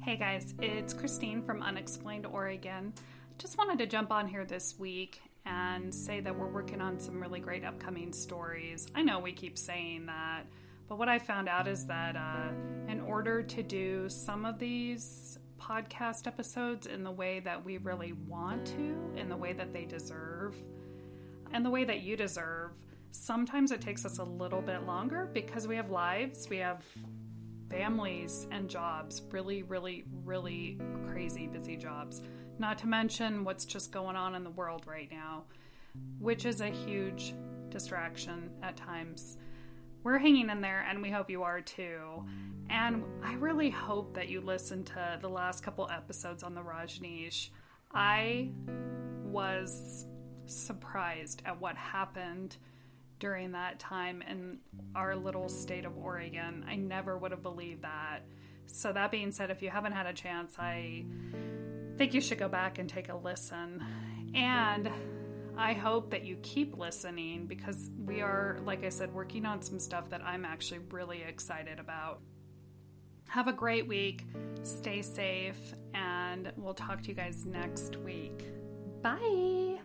Hey guys, it's Christine from Unexplained Oregon. Just wanted to jump on here this week and say that we're working on some really great upcoming stories. I know we keep saying that, but what I found out is that uh, in order to do some of these podcast episodes in the way that we really want to, in the way that they deserve, and the way that you deserve, sometimes it takes us a little bit longer because we have lives, we have families and jobs, really, really, really crazy busy jobs. Not to mention what's just going on in the world right now, which is a huge distraction at times. We're hanging in there and we hope you are too. And I really hope that you listened to the last couple episodes on the Rajneesh. I was surprised at what happened during that time in our little state of Oregon. I never would have believed that. So, that being said, if you haven't had a chance, I think you should go back and take a listen. And I hope that you keep listening because we are, like I said, working on some stuff that I'm actually really excited about. Have a great week, stay safe, and we'll talk to you guys next week. Bye.